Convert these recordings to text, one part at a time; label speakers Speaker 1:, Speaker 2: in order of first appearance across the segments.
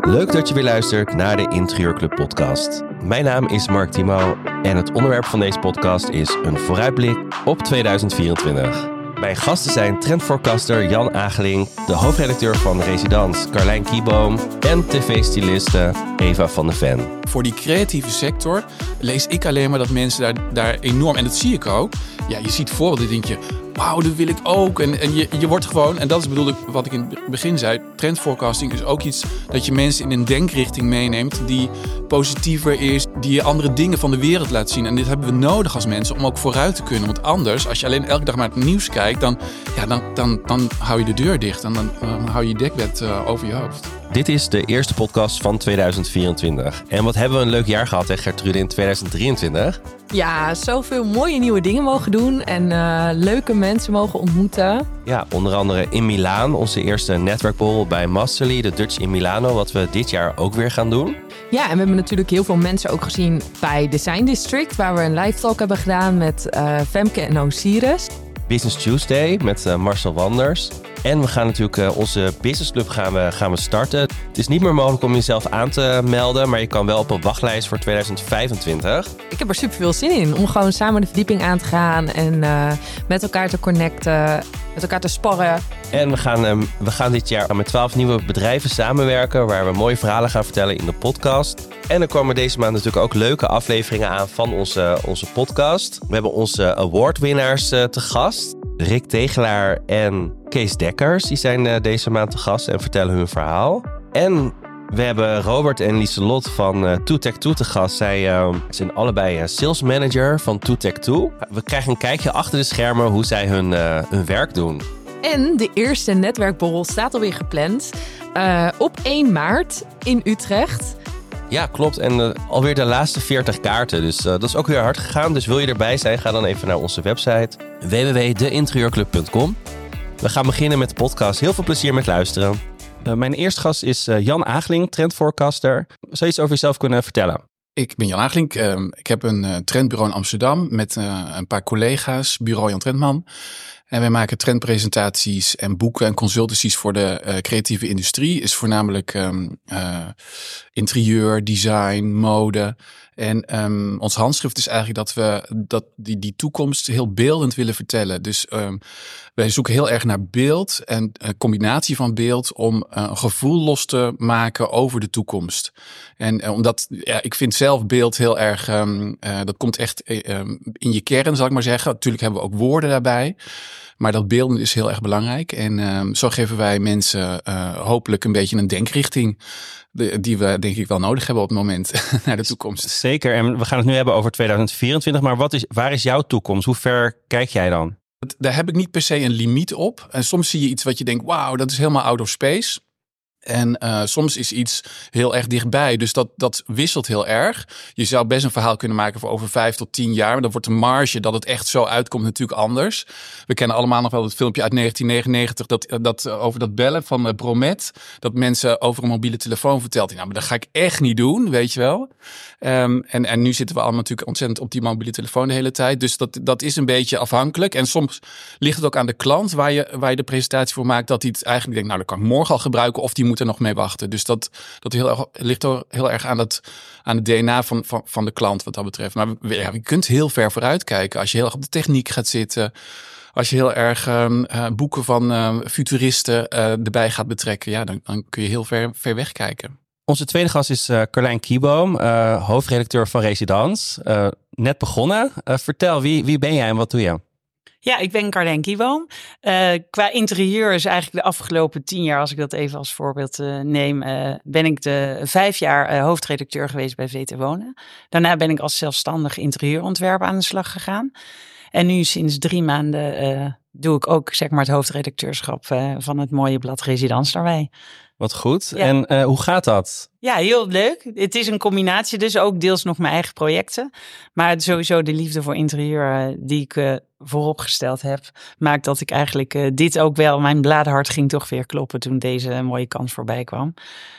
Speaker 1: Leuk dat je weer luistert naar de Interieurclub podcast. Mijn naam is Mark Timo en het onderwerp van deze podcast is een vooruitblik op 2024. Mijn gasten zijn trendforecaster Jan Ageling, de hoofdredacteur van Residans Carlijn Kieboom en tv-styliste Eva van de Ven.
Speaker 2: Voor die creatieve sector lees ik alleen maar dat mensen daar, daar enorm, en dat zie ik ook. Ja, je ziet voorbeelden, denk je, wauw, dat wil ik ook. En, en je, je wordt gewoon, en dat is bedoel ik wat ik in het begin zei, trendforecasting is ook iets dat je mensen in een denkrichting meeneemt die positiever is, die je andere dingen van de wereld laat zien. En dit hebben we nodig als mensen om ook vooruit te kunnen. Want anders, als je alleen elke dag naar het nieuws kijkt, dan, ja, dan, dan, dan hou je de deur dicht en dan, hou je dekbed uh, over je hoofd.
Speaker 1: Dit is de eerste podcast van 2024. En wat hebben we een leuk jaar gehad, hè Gertrude, in 2023?
Speaker 3: Ja, zoveel mooie nieuwe dingen mogen doen en uh, leuke mensen mogen ontmoeten.
Speaker 1: Ja, onder andere in Milaan, onze eerste netwerkborrel bij Masterly, de Dutch in Milano, wat we dit jaar ook weer gaan doen.
Speaker 3: Ja, en we hebben natuurlijk heel veel mensen ook gezien bij Design District, waar we een live talk hebben gedaan met uh, Femke en Osiris.
Speaker 1: Business Tuesday met uh, Marcel Wanders. En we gaan natuurlijk uh, onze businessclub gaan we, gaan we starten. Het is niet meer mogelijk om jezelf aan te melden, maar je kan wel op een wachtlijst voor 2025.
Speaker 3: Ik heb er super veel zin in om gewoon samen de verdieping aan te gaan en uh, met elkaar te connecten, met elkaar te sparren.
Speaker 1: En we gaan, um, we gaan dit jaar met 12 nieuwe bedrijven samenwerken waar we mooie verhalen gaan vertellen in de podcast. En er komen deze maand natuurlijk ook leuke afleveringen aan van onze, onze podcast. We hebben onze awardwinnaars uh, te gast. Rick Tegelaar en Kees Dekkers. Die zijn uh, deze maand te gast en vertellen hun verhaal. En we hebben Robert en Lieselot van uh, Tech2 te gast. Zij uh, zijn allebei sales manager van Tech2. We krijgen een kijkje achter de schermen hoe zij hun, uh, hun werk doen.
Speaker 3: En de eerste netwerkborrel staat alweer gepland uh, op 1 maart in Utrecht.
Speaker 1: Ja, klopt. En uh, alweer de laatste 40 kaarten. Dus uh, dat is ook weer hard gegaan. Dus wil je erbij zijn, ga dan even naar onze website www.deinterieurclub.com. We gaan beginnen met de podcast. Heel veel plezier met luisteren. Uh, mijn eerste gast is Jan Ageling, trendforecaster. Zou je iets over jezelf kunnen vertellen?
Speaker 2: Ik ben Jan Ageling. ik heb een trendbureau in Amsterdam met een paar collega's, bureau Jan Trendman. En wij maken trendpresentaties en boeken en consultancies voor de uh, creatieve industrie. Is voornamelijk uh, interieur, design, mode. En um, ons handschrift is eigenlijk dat we dat die, die toekomst heel beeldend willen vertellen. Dus um, wij zoeken heel erg naar beeld en een combinatie van beeld om uh, een gevoel los te maken over de toekomst. En uh, omdat ja, ik vind zelf beeld heel erg, um, uh, dat komt echt in je kern, zal ik maar zeggen. Natuurlijk hebben we ook woorden daarbij. Maar dat beelden is heel erg belangrijk. En um, zo geven wij mensen uh, hopelijk een beetje een denkrichting. De, die we denk ik wel nodig hebben op het moment naar de toekomst.
Speaker 1: Zeker. En we gaan het nu hebben over 2024. Maar wat is, waar is jouw toekomst? Hoe ver kijk jij dan?
Speaker 2: Daar heb ik niet per se een limiet op. En soms zie je iets wat je denkt, wauw, dat is helemaal out of space. En uh, soms is iets heel erg dichtbij. Dus dat, dat wisselt heel erg. Je zou best een verhaal kunnen maken voor over vijf tot tien jaar. Maar dan wordt de marge dat het echt zo uitkomt natuurlijk anders. We kennen allemaal nog wel het filmpje uit 1999 dat, dat, over dat bellen van Bromet. Dat mensen over een mobiele telefoon vertelt. Nou, maar dat ga ik echt niet doen, weet je wel. Um, en, en nu zitten we allemaal natuurlijk ontzettend op die mobiele telefoon de hele tijd. Dus dat, dat is een beetje afhankelijk. En soms ligt het ook aan de klant waar je, waar je de presentatie voor maakt. Dat hij het eigenlijk denkt, nou, dat kan ik morgen al gebruiken. Of die moet er nog mee wachten. Dus dat, dat heel, ligt er heel erg aan het, aan het DNA van, van, de klant wat dat betreft. Maar ja, je kunt heel ver vooruit kijken. Als je heel erg op de techniek gaat zitten. Als je heel erg uh, boeken van uh, futuristen uh, erbij gaat betrekken. Ja, dan, dan kun je heel ver, ver weg kijken.
Speaker 1: Onze tweede gast is uh, Carlijn Kieboom, hoofdredacteur van Residans. Net begonnen. vertel, wie, wie ben jij en wat doe je?
Speaker 4: Ja, ik ben Carlijn Kieboom. qua interieur is eigenlijk de afgelopen tien jaar, als ik dat even als voorbeeld neem, ben ik de vijf jaar hoofdredacteur geweest bij VT Wonen. Daarna ben ik als zelfstandig interieurontwerper aan de slag gegaan. En nu sinds drie maanden doe ik ook zeg maar het hoofdredacteurschap van het mooie blad Residans daarbij.
Speaker 1: Wat goed. Ja. En uh, hoe gaat dat?
Speaker 4: Ja, heel leuk. Het is een combinatie, dus ook deels nog mijn eigen projecten. Maar sowieso de liefde voor interieur uh, die ik uh, vooropgesteld heb, maakt dat ik eigenlijk dit ook wel, mijn bladenhart ging toch weer kloppen toen deze mooie kans voorbij kwam.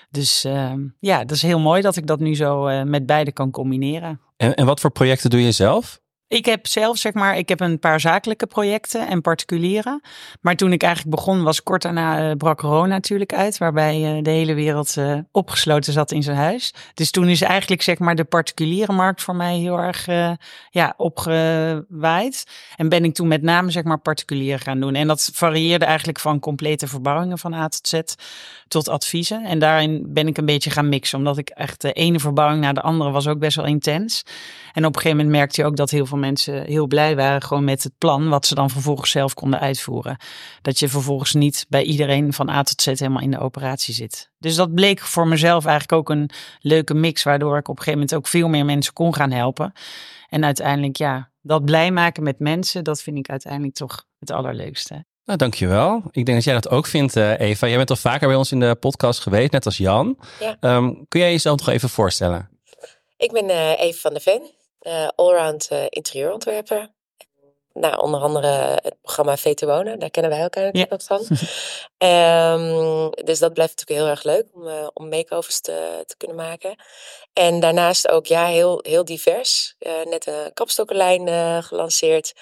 Speaker 4: Dus ehm, ja, dat is heel mooi dat ik dat nu zo met beide kan combineren.
Speaker 1: En, en wat voor projecten doe je zelf?
Speaker 4: Ik heb zelf, zeg maar, ik heb een paar zakelijke projecten en particuliere. Maar toen ik eigenlijk begon, was kort daarna uh, brak corona natuurlijk uit. Waarbij uh, de hele wereld uh, opgesloten zat in zijn huis. Dus toen is eigenlijk, zeg maar, de particuliere markt voor mij heel erg ja, opgewaaid. En ben ik toen met name, zeg maar, particulier gaan doen. En dat varieerde eigenlijk van complete verbouwingen van A tot Z tot adviezen. En daarin ben ik een beetje gaan mixen. Omdat ik echt de ene verbouwing naar de andere was ook best wel intens. En op een gegeven moment merkte je ook dat heel veel mensen heel blij waren gewoon met het plan. Wat ze dan vervolgens zelf konden uitvoeren. Dat je vervolgens niet bij iedereen van A tot Z helemaal in de operatie zit. Dus dat bleek voor mezelf eigenlijk ook een leuke mix. Waardoor ik op een gegeven moment ook veel meer mensen kon gaan helpen. En uiteindelijk, ja, dat blij maken met mensen, dat vind ik uiteindelijk toch het allerleukste.
Speaker 1: Nou, dankjewel. Ik denk dat jij dat ook vindt, eh, Eva. Jij bent al vaker bij ons in de podcast geweest, net als Jan.
Speaker 5: Ja.
Speaker 1: Um, kun jij jezelf nog even voorstellen?
Speaker 5: Ik ben uh, Eva van de Ven, uh, allround interieurontwerper. Nou, onder andere het programma VT Wonen, daar kennen wij elkaar natuurlijk ook van. um, dus dat blijft natuurlijk heel erg leuk om, om makeovers te, te kunnen maken. En daarnaast ook ja, heel, heel divers. net een kapstokkenlijn gelanceerd,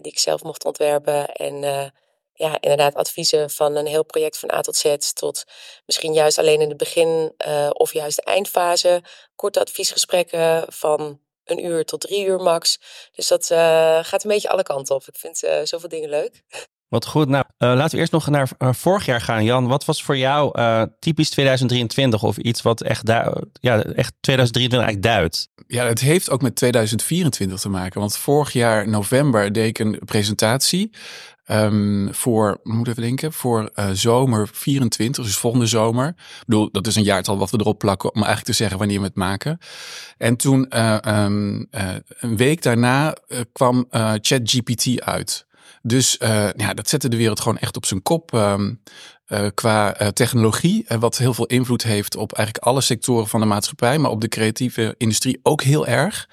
Speaker 5: die ik zelf mocht ontwerpen. En ja, inderdaad adviezen van een heel project van A tot Z tot misschien juist alleen in het begin uh, of juist de eindfase. Korte adviesgesprekken van een uur tot drie uur max. Dus dat uh, gaat een beetje alle kanten op. Ik vind uh, zoveel dingen leuk.
Speaker 1: Wat goed. Nou, laten we eerst nog naar vorig jaar gaan. Jan, wat was voor jou typisch 2023 of iets wat echt, ja, echt 2023 eigenlijk duidt?
Speaker 2: Ja, het heeft ook met 2024 te maken. Want vorig jaar november deed ik een presentatie Um, voor, moet even denken, voor uh, zomer 24, dus volgende zomer. Ik bedoel, dat is een jaartal wat we erop plakken om eigenlijk te zeggen wanneer we het maken. En toen, uh, um, uh, een week daarna kwam ChatGPT uit. Dus ja, dat zette de wereld gewoon echt op zijn kop. Um, qua technologie, wat heel veel invloed heeft op eigenlijk alle sectoren van de maatschappij, maar op de creatieve industrie ook heel erg.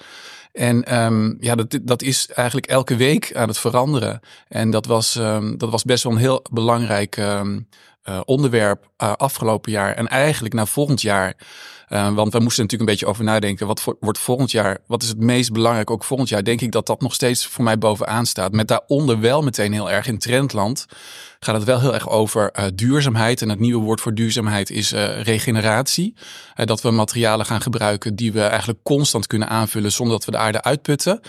Speaker 2: En um, ja, dat, dat is eigenlijk elke week aan het veranderen. En dat was, um, dat was best wel een heel belangrijk um, uh, onderwerp uh, afgelopen jaar. En eigenlijk naar volgend jaar. Want we moesten natuurlijk een beetje over nadenken. Wat wordt volgend jaar? Wat is het meest belangrijk ook volgend jaar? Denk ik dat dat nog steeds voor mij bovenaan staat. Met daaronder wel meteen heel erg in trendland gaat het wel heel erg over uh, duurzaamheid. En het nieuwe woord voor duurzaamheid is uh, regeneratie. Uh, dat we materialen gaan gebruiken die we eigenlijk constant kunnen aanvullen zonder dat we de aarde uitputten.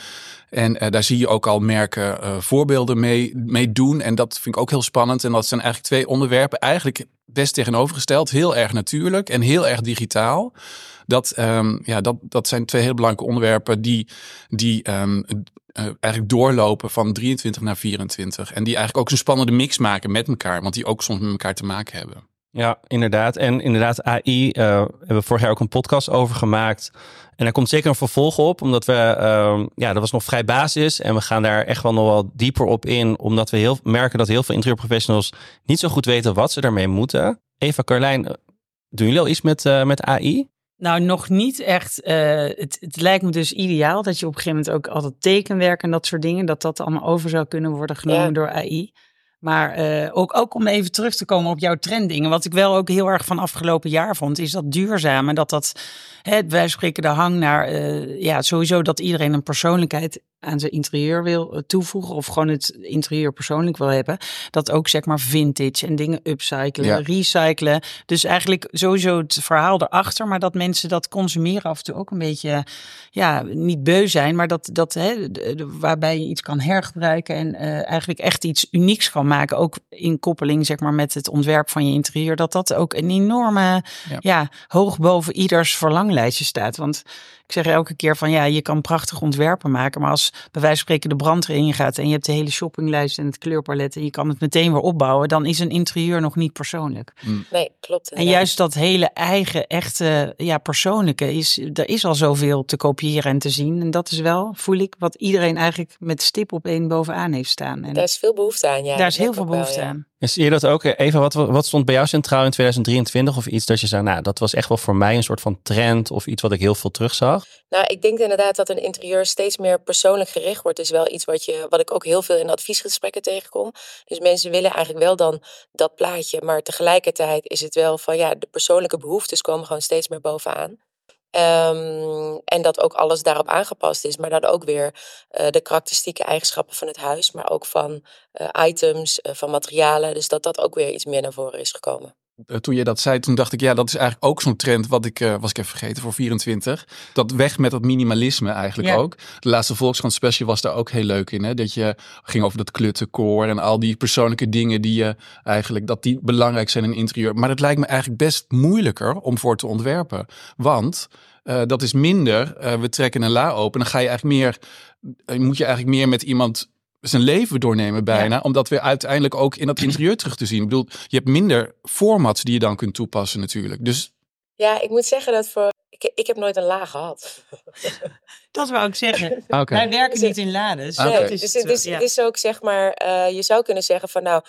Speaker 2: En daar zie je ook al merken voorbeelden mee, mee doen. En dat vind ik ook heel spannend. En dat zijn eigenlijk twee onderwerpen, eigenlijk best tegenovergesteld. Heel erg natuurlijk en heel erg digitaal. Dat, um, ja, dat, dat zijn twee heel belangrijke onderwerpen die, die um, uh, eigenlijk doorlopen van 23 naar 24. En die eigenlijk ook een spannende mix maken met elkaar, want die ook soms met elkaar te maken hebben.
Speaker 1: Ja, inderdaad. En inderdaad, AI uh, hebben we vorig jaar ook een podcast over gemaakt. En daar komt zeker een vervolg op, omdat we, uh, ja, dat was nog vrij basis. En we gaan daar echt wel nog wel dieper op in, omdat we heel, merken dat heel veel interieurprofessionals niet zo goed weten wat ze daarmee moeten. Eva, Carlijn, doen jullie al iets met, met AI?
Speaker 4: Nou, nog niet echt. Uh, het, het, lijkt me dus ideaal dat je op een gegeven moment ook altijd tekenwerk en dat soort dingen, dat dat allemaal over zou kunnen worden genomen door AI. Maar uh, ook, ook om even terug te komen op jouw trenddingen. Wat ik wel ook heel erg van afgelopen jaar vond, is dat duurzame. Dat dat, hè, wij spreken de hang naar, uh, ja, sowieso dat iedereen een persoonlijkheid aan zijn interieur wil eh, toevoegen of gewoon het interieur persoonlijk wil hebben, dat ook zeg maar vintage en dingen upcyclen, ja. recyclen. Dus eigenlijk sowieso het verhaal erachter, maar dat mensen dat consumeren af en toe ook een beetje, ja, niet beu zijn, maar dat, dat hè, waarbij je iets kan hergebruiken en uh, eigenlijk echt iets unieks kan maken, ook in koppeling zeg maar met het ontwerp van je interieur, dat dat ook een enorme, ja, ja hoog boven ieders verlanglijstje staat. Want ik zeg elke keer van ja, je kan prachtig ontwerpen maken, maar als bij wijze van spreken de brand erin gaat en je hebt de hele shoppinglijst en het kleurpalet en je kan het meteen weer opbouwen, dan is een interieur nog niet persoonlijk.
Speaker 5: Mm. Nee, klopt.
Speaker 4: En juist dat hele eigen, echte, ja, persoonlijke is, er is al zoveel te kopiëren en te zien. En dat is wel, voel ik, wat iedereen eigenlijk met stip op één bovenaan heeft staan. En
Speaker 5: daar is veel behoefte aan, ja.
Speaker 4: Daar is heel veel behoefte
Speaker 5: wel, ja.
Speaker 4: aan.
Speaker 1: Zie je dat ook? Eva, wat, wat stond bij jou centraal in 2023? Of iets dat je zei, nou, dat was echt wel voor mij een soort van trend of iets wat ik heel veel terugzag?
Speaker 5: Nou, ik denk inderdaad dat een interieur steeds meer persoonlijk gericht wordt. is wel iets wat, je, wat ik ook heel veel in adviesgesprekken tegenkom. Dus mensen willen eigenlijk wel dan dat plaatje. Maar tegelijkertijd is het wel van, ja, de persoonlijke behoeftes komen gewoon steeds meer bovenaan. Ehm, en dat ook alles daarop aangepast is, maar dat ook weer uh, de karakteristieke eigenschappen van het huis, maar ook van uh, items, uh, van materialen. Dus dat dat ook weer iets meer naar voren is gekomen.
Speaker 2: Toen je dat zei, toen dacht ik, ja, dat is eigenlijk ook zo'n trend wat ik, was ik even vergeten voor 24. Dat weg met dat minimalisme eigenlijk ja. ook. De laatste Volkskrant special was daar ook heel leuk in. Hè? Dat je ging over dat kluttenkoor en al die persoonlijke dingen die je eigenlijk, dat die belangrijk zijn in interieur. Maar het lijkt me eigenlijk best moeilijker om voor te ontwerpen. Want uh, dat is minder. Uh, we trekken een la open. Dan ga je eigenlijk meer. Moet je eigenlijk meer met iemand zijn leven doornemen bijna. Ja. Om dat weer uiteindelijk ook in dat interieur terug te zien. Ik bedoel, je hebt minder formats die je dan kunt toepassen natuurlijk. Dus...
Speaker 5: Ja, ik moet zeggen dat voor... Ik, ik heb nooit een la gehad.
Speaker 4: dat wou ik zeggen. Okay. Wij werken niet in lades.
Speaker 5: Nee, okay. dus het is, het is ook zeg maar... je zou kunnen zeggen van nou...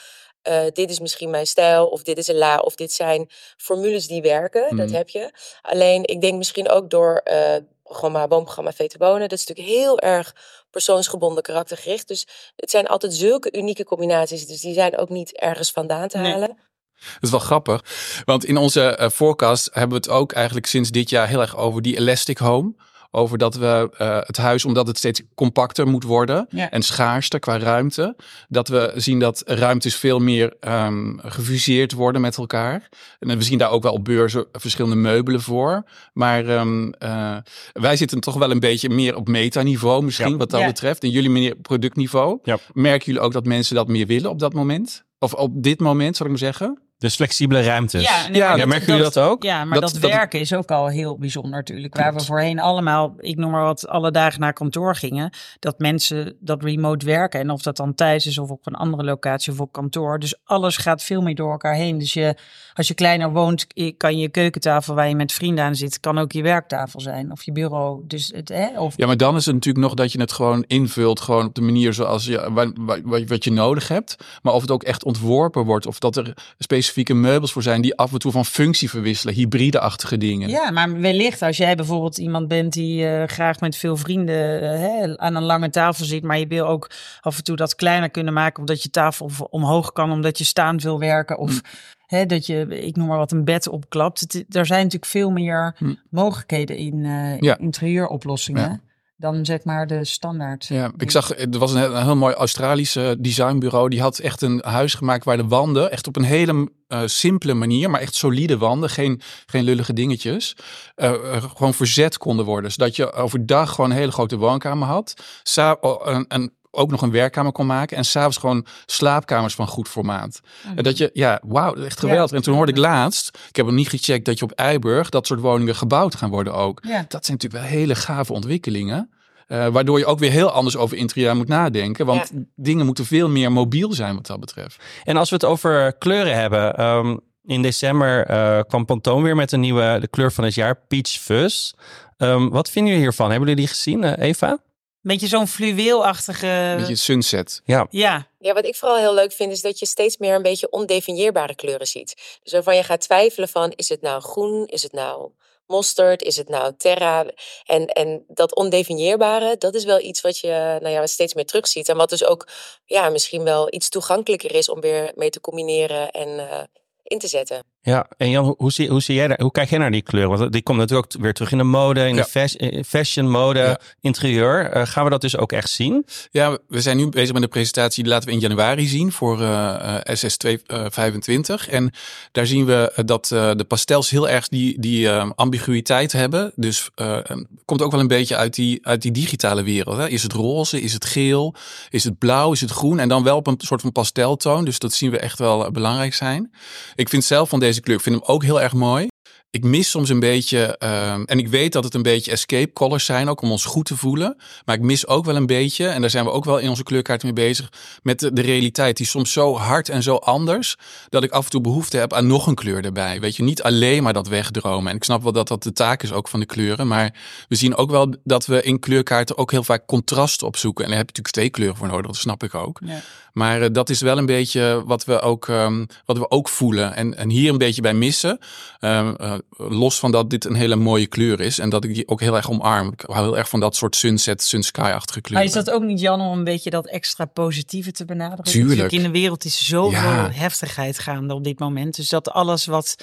Speaker 5: Uh, dit is misschien mijn stijl, of dit is een la, of dit zijn formules die werken. Mm. Dat heb je. Alleen, ik denk misschien ook door uh, programma, woonprogramma Vete Wonen. Dat is natuurlijk heel erg persoonsgebonden, karaktergericht. Dus het zijn altijd zulke unieke combinaties. Dus die zijn ook niet ergens vandaan te halen.
Speaker 2: Nee. Dat is wel grappig, want in onze uh, forecast hebben we het ook eigenlijk sinds dit jaar heel erg over die elastic home over dat we uh, het huis, omdat het steeds compacter moet worden ja. en schaarster qua ruimte, dat we zien dat ruimtes veel meer um, gefuseerd worden met elkaar. En we zien daar ook wel op beurzen verschillende meubelen voor. Maar um, uh, wij zitten toch wel een beetje meer op metaniveau misschien, ja. wat dat ja. betreft. En jullie meer productniveau. Merken jullie ook dat mensen dat meer willen op dat moment? Of op dit moment, zal ik maar zeggen?
Speaker 1: Dus flexibele ruimtes.
Speaker 4: Ja,
Speaker 1: nee, ja, ja merken jullie dat ook?
Speaker 4: Ja, maar dat, dat, dat werken is ook al heel bijzonder natuurlijk. Waar we voorheen allemaal, ik noem maar wat, alle dagen naar kantoor gingen. Dat mensen dat remote werken. En of dat dan thuis is of op een andere locatie of op kantoor. Dus alles gaat veel meer door elkaar heen. Dus je, als je kleiner woont, kan je keukentafel waar je met vrienden aan zit, kan ook je werktafel zijn. Of je bureau. Dus het, hè, of...
Speaker 2: Ja, maar dan is het natuurlijk nog dat je het gewoon invult. Gewoon op de manier zoals je, wat, wat je nodig hebt. Maar of het ook echt ontworpen wordt. Of dat er specifiek specifieke meubels voor zijn die af en toe van functie verwisselen, hybride-achtige dingen.
Speaker 4: Ja, maar wellicht als jij bijvoorbeeld iemand bent die uh, graag met veel vrienden uh, hè, aan een lange tafel zit, maar je wil ook af en toe dat kleiner kunnen maken, omdat je tafel omhoog kan, omdat je staan wil werken of Hè, dat je, ik noem maar wat, een bed opklapt. Het, er zijn natuurlijk veel meer hm. mogelijkheden in, uh, ja. interieuroplossingen. Ja dan zeg maar de standaard.
Speaker 2: Ja, ik zag, er was een, een heel mooi Australische designbureau. Die had echt een huis gemaakt waar de wanden echt op een hele uh, simpele manier, maar echt solide wanden, geen, geen lullige dingetjes, uh, gewoon verzet konden worden. Zodat je overdag gewoon een hele grote woonkamer had. Sa en, en ook nog een werkkamer kon maken. En s'avonds gewoon slaapkamers van goed formaat. En dat je, ja, wauw, echt geweldig. Ja. En toen hoorde ik laatst, ik heb nog niet gecheckt, dat je op Eiburg dat soort woningen gebouwd gaan worden ook. Ja. Dat zijn natuurlijk wel hele gave ontwikkelingen. Uh, waardoor je ook weer heel anders over interieur moet nadenken. Want ja. dingen moeten veel meer mobiel zijn wat dat betreft.
Speaker 1: En als we het over kleuren hebben. Um, in december uh, kwam Pantone weer met een nieuwe de kleur van het jaar, Peach Fuzz. Um, wat vinden jullie hiervan? Hebben jullie die gezien, uh, Eva?
Speaker 4: Beetje zo'n fluweelachtige...
Speaker 2: Beetje sunset.
Speaker 1: Ja.
Speaker 4: ja.
Speaker 5: Ja, wat ik vooral heel leuk vind is dat je steeds meer een beetje ondefinieerbare kleuren ziet. Dus waarvan je gaat twijfelen van, is het nou groen, is het nou mosterd, is het nou terra? En, en dat ondefinieerbare, dat is wel iets wat je nou ja, steeds meer terugziet. En wat dus ook ja, misschien wel iets toegankelijker is om weer mee te combineren en uh, in te zetten.
Speaker 1: Ja, en Jan, hoe, zie, hoe, zie jij daar, hoe kijk jij naar die kleur? Want die komt natuurlijk ook weer terug in de mode, in ja. de fashion, fashion mode, ja. interieur. Uh, gaan we dat dus ook echt zien?
Speaker 2: Ja, we zijn nu bezig met een presentatie, die laten we in januari zien voor uh, SS225. En daar zien we dat uh, de pastels heel erg die, die uh, ambiguïteit hebben. Dus komt ook wel een beetje uit die, uit die digitale wereld. Hè? Is het roze, is het geel, is het blauw, is het groen? En dan wel op een soort van pasteltoon. Dus dat zien we echt wel belangrijk zijn. Ik vind zelf van deze deze kleur. Ik vind hem ook heel erg mooi. Ik mis soms een beetje, um, en ik weet dat het een beetje escape colors zijn, ook om ons goed te voelen. Maar ik mis ook wel een beetje, en daar zijn we ook wel in onze kleurkaart mee bezig, met de, de, realiteit. Die is soms zo hard en zo anders, dat ik af en toe behoefte heb aan nog een kleur erbij. Weet je, niet alleen maar dat wegdromen. En ik snap wel dat dat de taak is ook van de kleuren. Maar we zien ook wel dat we in kleurkaarten ook heel vaak contrast opzoeken. En daar heb je natuurlijk twee kleuren voor nodig, dat snap ik ook. Ja. Maar uh, dat is wel een beetje wat we ook, um, wat we ook voelen. En, en hier een beetje bij missen. Um, uh, los van dat dit een hele mooie kleur is. En dat ik die ook heel erg omarm. Ik hou heel erg van dat soort sunset, sunsky-achtige kleuren.
Speaker 4: Maar is dat ook niet Jan om een beetje dat extra positieve te benaderen?
Speaker 2: Tuurlijk.
Speaker 4: In de wereld is zoveel ja. heftigheid gaande op dit moment. Dus dat alles wat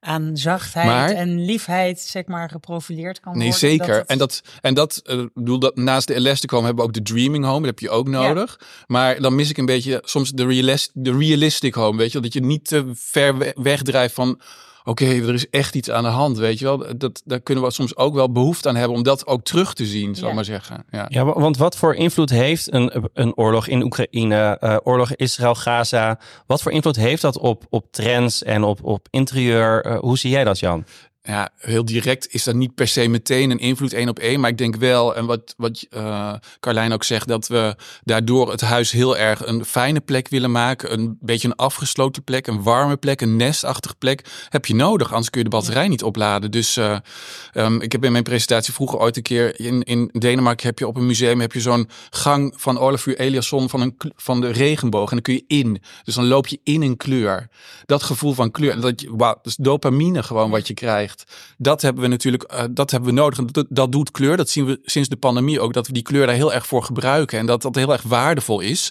Speaker 4: aan zachtheid
Speaker 2: Maar-
Speaker 4: en liefheid, zeg maar, geprofileerd kan
Speaker 2: Nee,
Speaker 4: worden.
Speaker 2: zeker.
Speaker 4: het-
Speaker 2: En dat, en dat eh, ik bedoel dat naast de Elasticom hebben we ook de Dreaming Home. Dat heb je ook nodig. Maar dan mis ik een beetje soms de, realis, de realistic home. Weet je? Dat je niet te ver we- wegdrijft van. Oké, er is echt iets aan de hand, weet je wel. Dat, daar kunnen we soms ook wel behoefte aan hebben om dat ook terug te zien, zal ik
Speaker 4: Ja.
Speaker 2: maar zeggen. Ja.
Speaker 1: Ja, wa- want wat voor invloed heeft een, een oorlog in Oekraïne, eh, oorlog Israël-Gaza, wat voor invloed heeft dat op, op trends en op, op interieur? Eh, hoe zie jij dat, Jan?
Speaker 2: Ja, heel direct is dat niet per se meteen een invloed één op één. Maar ik denk wel, en wat, wat eh Carlijn ook zegt, dat we daardoor het huis heel erg een fijne plek willen maken. Een beetje een afgesloten plek, een warme plek, een nestachtige plek. Heb je nodig, anders kun je de batterij niet opladen. Dus eh, ehm, ik heb in mijn presentatie vroeger ooit een keer in, in Denemarken heb je op een museum heb je zo'n gang van Olafur Eliasson van, een, van de regenboog. En dan kun je in. Dus dan loop je in een kleur. Dat gevoel van kleur. Dat je, wauw, dus dopamine gewoon wat je krijgt. Dat hebben we natuurlijk, eh, dat hebben we nodig. En dat, dat doet kleur. Dat zien we sinds de pandemie ook. Dat we die kleur daar heel erg voor gebruiken. En dat dat heel erg waardevol is.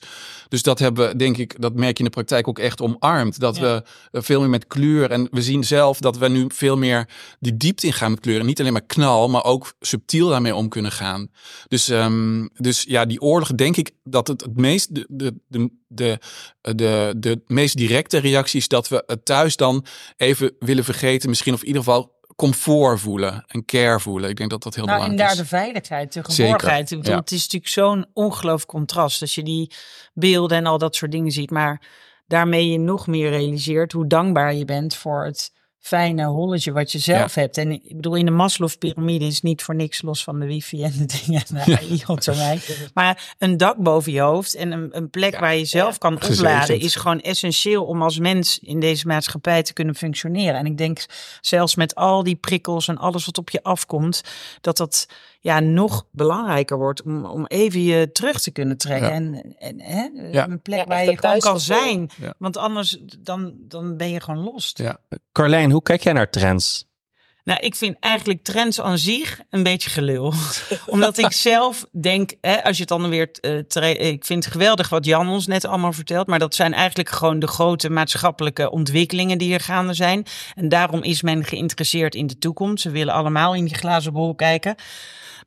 Speaker 2: Dus dat hebben we, denk ik, dat merk je in de praktijk ook echt omarmd. Dat we eh, veel meer met kleur. En we zien zelf dat we nu veel meer die diepte ingaan met kleuren. Niet alleen maar knal, maar ook subtiel daarmee om kunnen gaan. Dus, ehm, dus ja, die oorlog, denk ik dat het het meest, de, de, de, de, de, de meest directe reactie is dat we het thuis dan even willen vergeten. Misschien of in ieder geval comfort voelen en care voelen. Ik denk dat dat heel
Speaker 4: Nou, en
Speaker 2: belangrijk
Speaker 4: daar
Speaker 2: is.
Speaker 4: de veiligheid, de geborgenheid. Bedoel,
Speaker 2: ja.
Speaker 4: Het is natuurlijk zo'n ongelooflijk contrast als je die beelden en al dat soort dingen ziet. Maar daarmee je nog meer realiseert hoe dankbaar je bent voor het fijne holletje wat je zelf hebt. En ik bedoel, in de Maslow-pyramide is niet voor niks los van de wifi en de dingen. Nou, ja. Maar een dak boven je hoofd en een, een plek waar je zelf kan
Speaker 2: Gezegend.
Speaker 4: opladen is gewoon essentieel om als mens in deze maatschappij te kunnen functioneren. En ik denk zelfs met al die prikkels en alles wat op je afkomt, dat dat ja, nog belangrijker wordt om, om even je terug te kunnen trekken.
Speaker 2: Ja.
Speaker 4: En, en hè,
Speaker 2: Ja.
Speaker 4: een plek
Speaker 5: Ja,
Speaker 4: waar je gewoon kan zijn.
Speaker 2: Ja.
Speaker 4: Want anders dan, dan ben je gewoon lost.
Speaker 2: Ja.
Speaker 1: Carlijn, hoe kijk jij naar trends?
Speaker 4: Nou, ik vind eigenlijk trends aan zich een beetje gelul. Omdat ik zelf denk, hè, als je het dan weer. tre- ik vind het geweldig wat Jan ons net allemaal vertelt. Maar dat zijn eigenlijk gewoon de grote maatschappelijke ontwikkelingen die er gaande zijn. En daarom is men geïnteresseerd in de toekomst. Ze willen allemaal in die glazen bol kijken.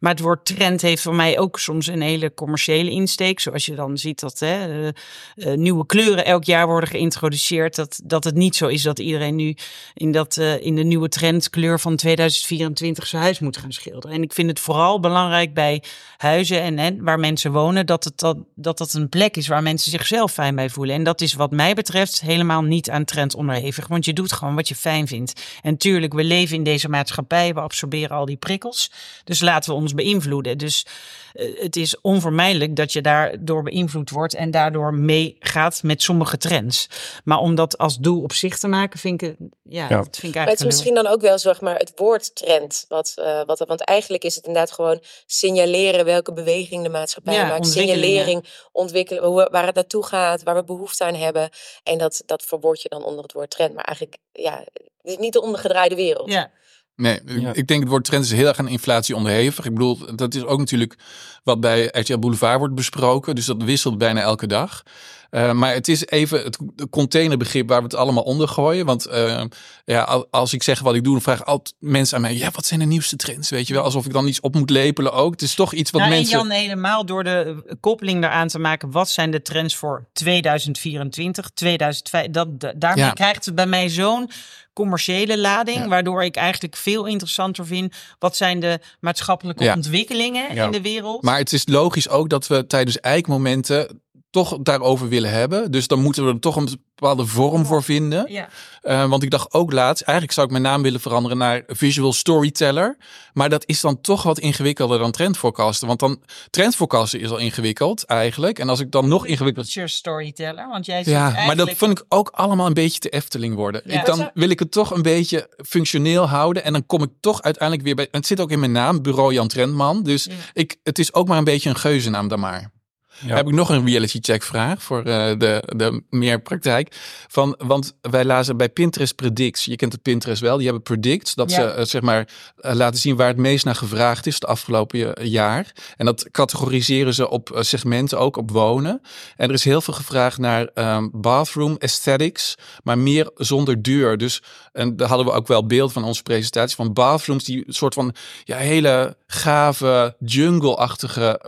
Speaker 4: Maar het woord trend heeft voor mij ook soms een hele commerciële insteek. Zoals je dan ziet dat hè, eh, eh, nieuwe kleuren elk jaar worden geïntroduceerd. Dat, dat het niet zo is dat iedereen nu in, dat, eh, in de nieuwe trendkleur van 2024 zijn huis moet gaan schilderen. En ik vind het vooral belangrijk bij huizen en hè, waar mensen wonen, dat het dat, dat dat een plek is waar mensen zichzelf fijn bij voelen. En dat is wat mij betreft helemaal niet aan trend onderhevig. Want je doet gewoon wat je fijn vindt. En tuurlijk, we leven in deze maatschappij, we absorberen al die prikkels. Dus laten we ons beïnvloeden. Dus eh, het is onvermijdelijk dat je daardoor beïnvloed wordt en daardoor meegaat met sommige trends. Maar om dat als doel op zich te maken, vind ik, het- ja,
Speaker 1: Ja.
Speaker 4: dat vind ik
Speaker 5: Maar het
Speaker 4: eigenlijk
Speaker 5: is misschien dan ook wel zeg maar het woord trend. Wat, eh, wat, want eigenlijk is het inderdaad gewoon signaleren welke beweging de maatschappij
Speaker 4: Ja,
Speaker 5: maakt. Signalering, ontwikkelen, hoe, waar het naartoe gaat, waar we behoefte aan hebben. En dat, dat verwoord je dan onder het woord trend. Maar eigenlijk, ja, het is niet de ondergedraaide wereld.
Speaker 4: Ja,
Speaker 2: Nee,
Speaker 1: Ja.
Speaker 2: ik denk het woord trend is heel erg aan inflatie onderhevig. Ik bedoel, dat is ook natuurlijk wat bij RTL Boulevard wordt besproken. Dus dat wisselt bijna elke dag. Eh, maar het is even het containerbegrip waar we het allemaal onder gooien. Want eh, ja, al- als ik zeg wat ik doe, dan vragen altijd mensen aan mij: ja, wat zijn de nieuwste trends? Weet je wel, alsof ik dan iets op moet lepelen ook. Het is toch iets wat
Speaker 4: nou,
Speaker 2: mensen.
Speaker 4: En Jan, helemaal door de eh, koppeling daaraan te maken. Wat zijn de trends voor 2024, 2005? Dat, da- daarmee
Speaker 2: Ja.
Speaker 4: krijgt het bij mij zo'n commerciële lading.
Speaker 2: Ja.
Speaker 4: Waardoor ik eigenlijk veel interessanter vind. Wat zijn de maatschappelijke
Speaker 2: Ja.
Speaker 4: ontwikkelingen in de wereld?
Speaker 2: Maar het is logisch ook dat we tijdens eikmomenten toch daarover willen hebben. Dus dan moeten we er toch een bepaalde vorm voor vinden.
Speaker 4: ja.
Speaker 2: Eh, want ik dacht ook laatst, eigenlijk zou ik mijn naam willen veranderen naar visual storyteller. Maar dat is dan toch wat ingewikkelder dan trendforecasten. Want dan trendforecasten is al ingewikkeld eigenlijk. En als ik dan nog ingewikkeld...
Speaker 4: Storyteller. Want jij zegt
Speaker 2: Ja, maar dat
Speaker 4: eigenlijk-
Speaker 2: vond ik ook allemaal een beetje te Efteling worden.
Speaker 4: Ja.
Speaker 2: Ik, dan wil ik het toch een beetje functioneel houden. En dan kom ik toch uiteindelijk weer bij... en Het zit ook in mijn naam, Bureau Jan Trendman. Dus
Speaker 4: Ja.
Speaker 2: ik, het is ook maar een beetje een geuzennaam dan maar. Ja. Heb ik nog een reality check vraag voor uh, de, de meer praktijk. Van, want wij lazen bij Pinterest Predicts. Je kent het Pinterest wel. Die hebben predicts. Dat ze uh, zeg maar uh, laten zien waar het meest naar gevraagd is de afgelopen jaar. En dat categoriseren ze op segmenten, ook op wonen. En er is heel veel gevraagd naar um, bathroom aesthetics. Maar meer zonder deur. Dus en daar hadden we ook wel beeld van onze presentatie. Van bathrooms die soort van ja, hele gave jungle-achtige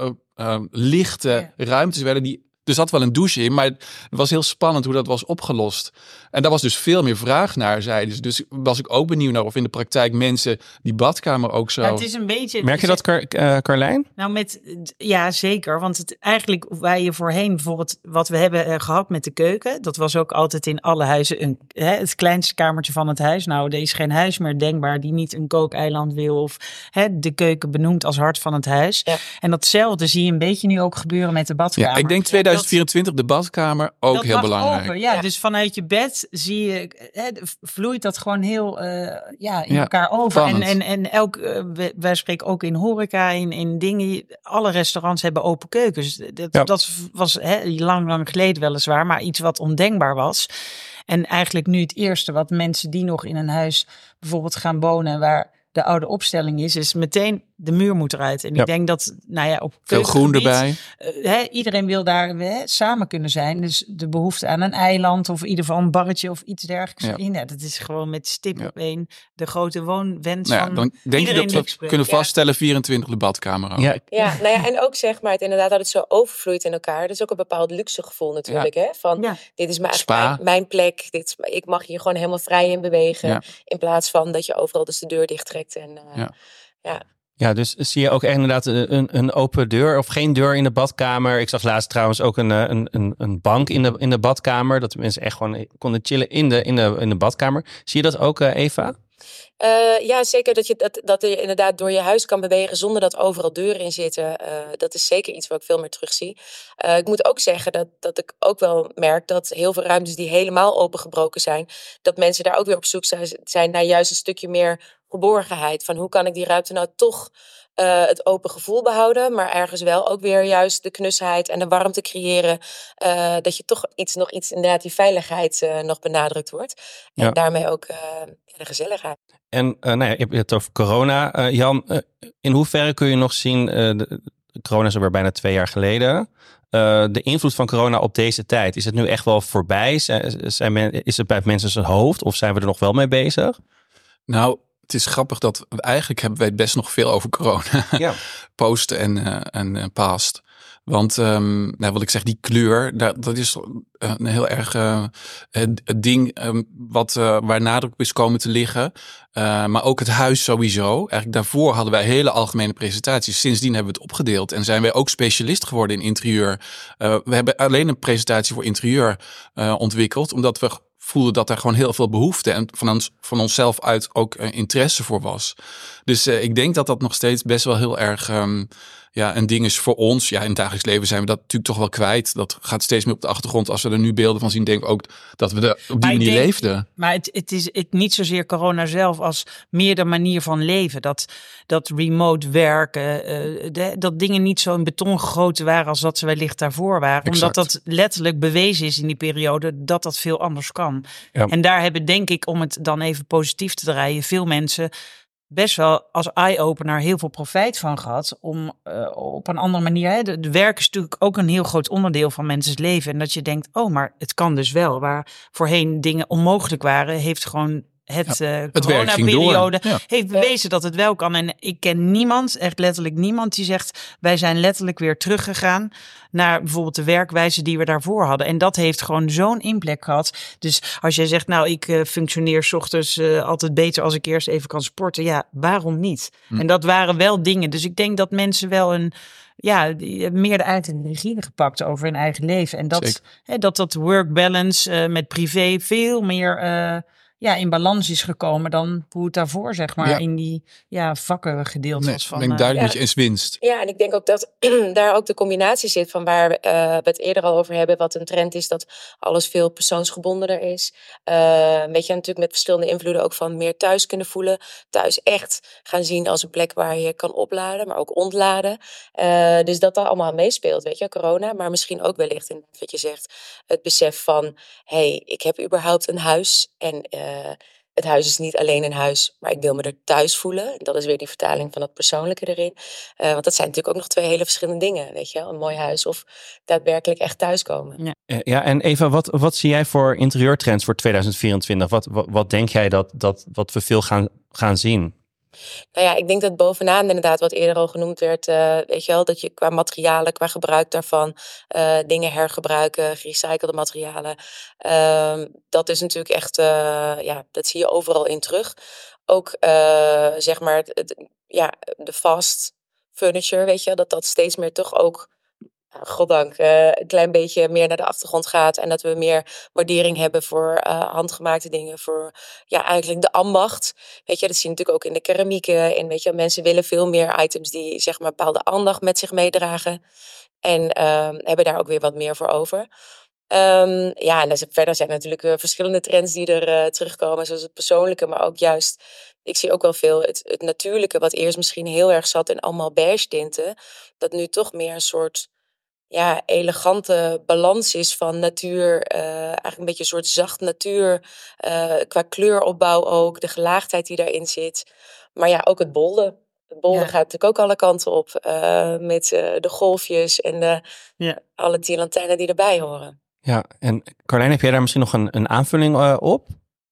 Speaker 2: uh, lichte ruimtes werden die er zat wel een douche in, maar het was heel spannend hoe dat was opgelost. En daar was dus veel meer vraag naar, zeiden ze. Dus was ik ook benieuwd naar of in de praktijk mensen die badkamer ook zo...
Speaker 4: het is een beetje...
Speaker 1: Merk je dat, Car uh, Carlijn?
Speaker 4: Nou, met, ja, zeker. Want het, eigenlijk waar je voorheen bijvoorbeeld wat we hebben uh, gehad met de keuken, dat was ook altijd in alle huizen een, hè, het kleinste kamertje van het huis. Nou, er is geen huis meer denkbaar die niet een kookeiland wil of hè, de keuken benoemd als hart van het huis. Ja. En datzelfde zie je een beetje nu ook gebeuren met de badkamer.
Speaker 2: Ja, ik denk 2024 de badkamer ook heel belangrijk.
Speaker 4: Open, ja, ja, dus vanuit je bed zie je, hè, vloeit dat gewoon heel uh, ja, in elkaar over. En, en, en elk, uh, wij spreken ook in horeca, in, in dingen. Alle restaurants hebben open keukens. Dat, dat was hè, lang, lang geleden weliswaar, maar iets wat ondenkbaar was. En eigenlijk nu het eerste wat mensen die nog in een huis bijvoorbeeld gaan wonen, waar de oude opstelling is, is meteen de muur moet eruit. En ik denk dat, nou ja, op
Speaker 2: veel groen erbij.
Speaker 4: Uh, hè, iedereen wil daar hè, samen kunnen zijn. Dus de behoefte aan een eiland of in ieder geval een barretje of iets dergelijks. Ja. ja dat is gewoon met stip op één de grote woonwens nou van
Speaker 2: dan denk je dat we kunnen vaststellen 24 de badkamer.
Speaker 5: Ja. ja, nou ja, en ook zeg maar het inderdaad dat het zo overvloeit in elkaar. Dat is ook een bepaald luxe gevoel natuurlijk. Hè? Van dit is mijn, mijn, mijn, plek. Dit, ik mag hier gewoon helemaal vrij in bewegen. In plaats van dat je overal dus de deur dicht trekt. En, uh, ja.
Speaker 1: Ja, dus zie je ook echt inderdaad een, een open deur of geen deur in de badkamer. Ik zag laatst trouwens ook een, een, een, een bank in de, in de badkamer. Dat mensen echt gewoon konden chillen in de, in de, in de badkamer. Zie je dat ook, Eva?
Speaker 5: Uh, ja, zeker dat je, dat, dat je inderdaad door je huis kan bewegen zonder dat overal deuren in zitten. Uh, dat is zeker iets wat ik veel meer terugzie. Uh, ik moet ook zeggen dat, dat ik ook wel merk dat heel veel ruimtes die helemaal opengebroken zijn, dat mensen daar ook weer op zoek zijn naar juist een stukje meer geborgenheid. Van hoe kan ik die ruimte nou toch uh, het open gevoel behouden, maar ergens wel ook weer juist de knusheid en de warmte creëren. Uh, dat je toch iets, nog iets, inderdaad, die veiligheid uh, nog benadrukt wordt. En ja. daarmee ook de gezelligheid.
Speaker 1: En nou ja, je hebt het over corona. Jan, in hoeverre kun je nog zien, de, corona is alweer bijna twee jaar geleden. de invloed van corona op deze tijd, is het nu echt wel voorbij? Zijn, zijn men, is het bij mensen zijn hoofd of zijn we er nog wel mee bezig?
Speaker 2: Nou, het is grappig dat eigenlijk hebben wij best nog veel over corona. Ja. Post en, uh, en uh, past. Want um, nou, wat ik zeg, die kleur, dat, dat is uh, een heel erg het, het, ding um, wat, waar nadruk op is komen te liggen. maar ook het huis sowieso. Eigenlijk daarvoor hadden wij hele algemene presentaties. Sindsdien hebben we het opgedeeld en zijn wij ook specialist geworden in interieur. we hebben alleen een presentatie voor interieur ontwikkeld, omdat we voelde dat er gewoon heel veel behoefte en van, ons, van onszelf uit ook uh, interesse voor was. Dus uh, ik denk dat dat nog steeds best wel heel erg um, ja, een ding is voor ons. Ja, in het dagelijks leven zijn we dat natuurlijk toch wel kwijt. Dat gaat steeds meer op de achtergrond. Als we er nu beelden van zien, denk ik ook dat we er op die manier denk, leefden.
Speaker 4: Maar het, het is het, niet zozeer corona zelf als meer de manier van leven. Dat, dat remote werken, uh, de, dat dingen niet zo in beton gegoten waren als dat ze wellicht daarvoor waren. Exact. Omdat dat letterlijk bewezen is in die periode dat dat veel anders kan. Ja. En daar hebben denk ik, om het dan even positief te draaien, veel mensen best wel als eye-opener heel veel profijt van gehad. Om uh, op een andere manier. Hè, de, werk is natuurlijk ook een heel groot onderdeel van mensen's leven. En dat je denkt, oh, maar het kan dus wel. Waar voorheen dingen onmogelijk waren, heeft gewoon het, ja, uh, coronaperiode ja. heeft bewezen dat het wel kan. En ik ken niemand, echt letterlijk niemand, die zegt wij zijn letterlijk weer teruggegaan naar bijvoorbeeld de werkwijze die we daarvoor hadden. En dat heeft gewoon zo'n impact gehad. Dus als jij zegt, nou, ik uh, functioneer s ochtends uh, altijd beter als ik eerst even kan sporten. Ja, waarom niet? Hm. En dat waren wel dingen. Dus ik denk dat mensen wel een ja, meer de eigen regie gepakt over hun eigen leven. En dat hè, dat, dat work balance uh, met privé veel meer ja, in balans is gekomen dan hoe het daarvoor, zeg maar,
Speaker 2: Ja.
Speaker 4: in die ja, vakken gedeeld
Speaker 2: Nee,
Speaker 4: was. Van,
Speaker 2: ben ik
Speaker 4: eh,
Speaker 2: duidelijk
Speaker 5: ja.
Speaker 2: met je eens winst.
Speaker 5: Ja, en ik denk ook dat daar ook de combinatie zit van waar we, eh, we het eerder al over hebben. Wat een trend is dat alles veel persoonsgebondener is. Eh, weet je, natuurlijk met verschillende invloeden ook van meer thuis kunnen voelen. Thuis echt gaan zien als een plek waar je kan opladen, maar ook ontladen. Eh, dus dat daar allemaal meespeelt, weet je, corona. Maar misschien ook wellicht in wat je zegt, het besef van... hé, hey, ik heb überhaupt een huis en... eh, het huis is niet alleen een huis, maar ik wil me er thuis voelen. Dat is weer die vertaling van het persoonlijke erin. Eh, want dat zijn natuurlijk ook nog twee hele verschillende dingen. Weet je? Een mooi huis of daadwerkelijk echt thuiskomen.
Speaker 6: Eh, Ja, en Eva, wat, wat zie jij voor interieurtrends voor 2024? Wat, wat, wat denk jij dat, dat wat we veel gaan, gaan zien?
Speaker 5: Nou ja, ik denk dat bovenaan inderdaad wat eerder al genoemd werd. eh, weet je wel, dat je qua materialen, qua gebruik daarvan eh, dingen hergebruiken, gerecyclede materialen. Ehm, dat is natuurlijk echt, eh, ja, dat zie je overal in terug. Ook zeg maar, ja, de fast furniture, weet je, dat dat steeds meer toch ook goddank, eh, een klein beetje meer naar de achtergrond gaat. En dat we meer waardering hebben voor eh, handgemaakte dingen. Voor ja, eigenlijk de ambacht. Weet je, dat zie je natuurlijk ook in de keramieken. En weet je, mensen willen veel meer items die zeg maar bepaalde aandacht met zich meedragen. En ehm, hebben daar ook weer wat meer voor over. Ehm, ja, en verder zijn er natuurlijk eh, verschillende trends die er terugkomen. Zoals het persoonlijke, maar ook juist... Ik zie ook wel veel het, het natuurlijke, wat eerst misschien heel erg zat in allemaal beige tinten. Dat nu toch meer een soort ja, elegante balans is van natuur. eh, eigenlijk een beetje een soort zacht natuur. eh, qua kleuropbouw ook, de gelaagdheid die daarin zit. Maar ja, ook het bolde. Het bolde
Speaker 4: Ja.
Speaker 5: gaat natuurlijk ook alle kanten op. eh, met de golfjes en de,
Speaker 4: Ja.
Speaker 5: alle die erbij horen.
Speaker 6: Ja, en Carlijn, heb jij daar misschien nog een, een aanvulling op?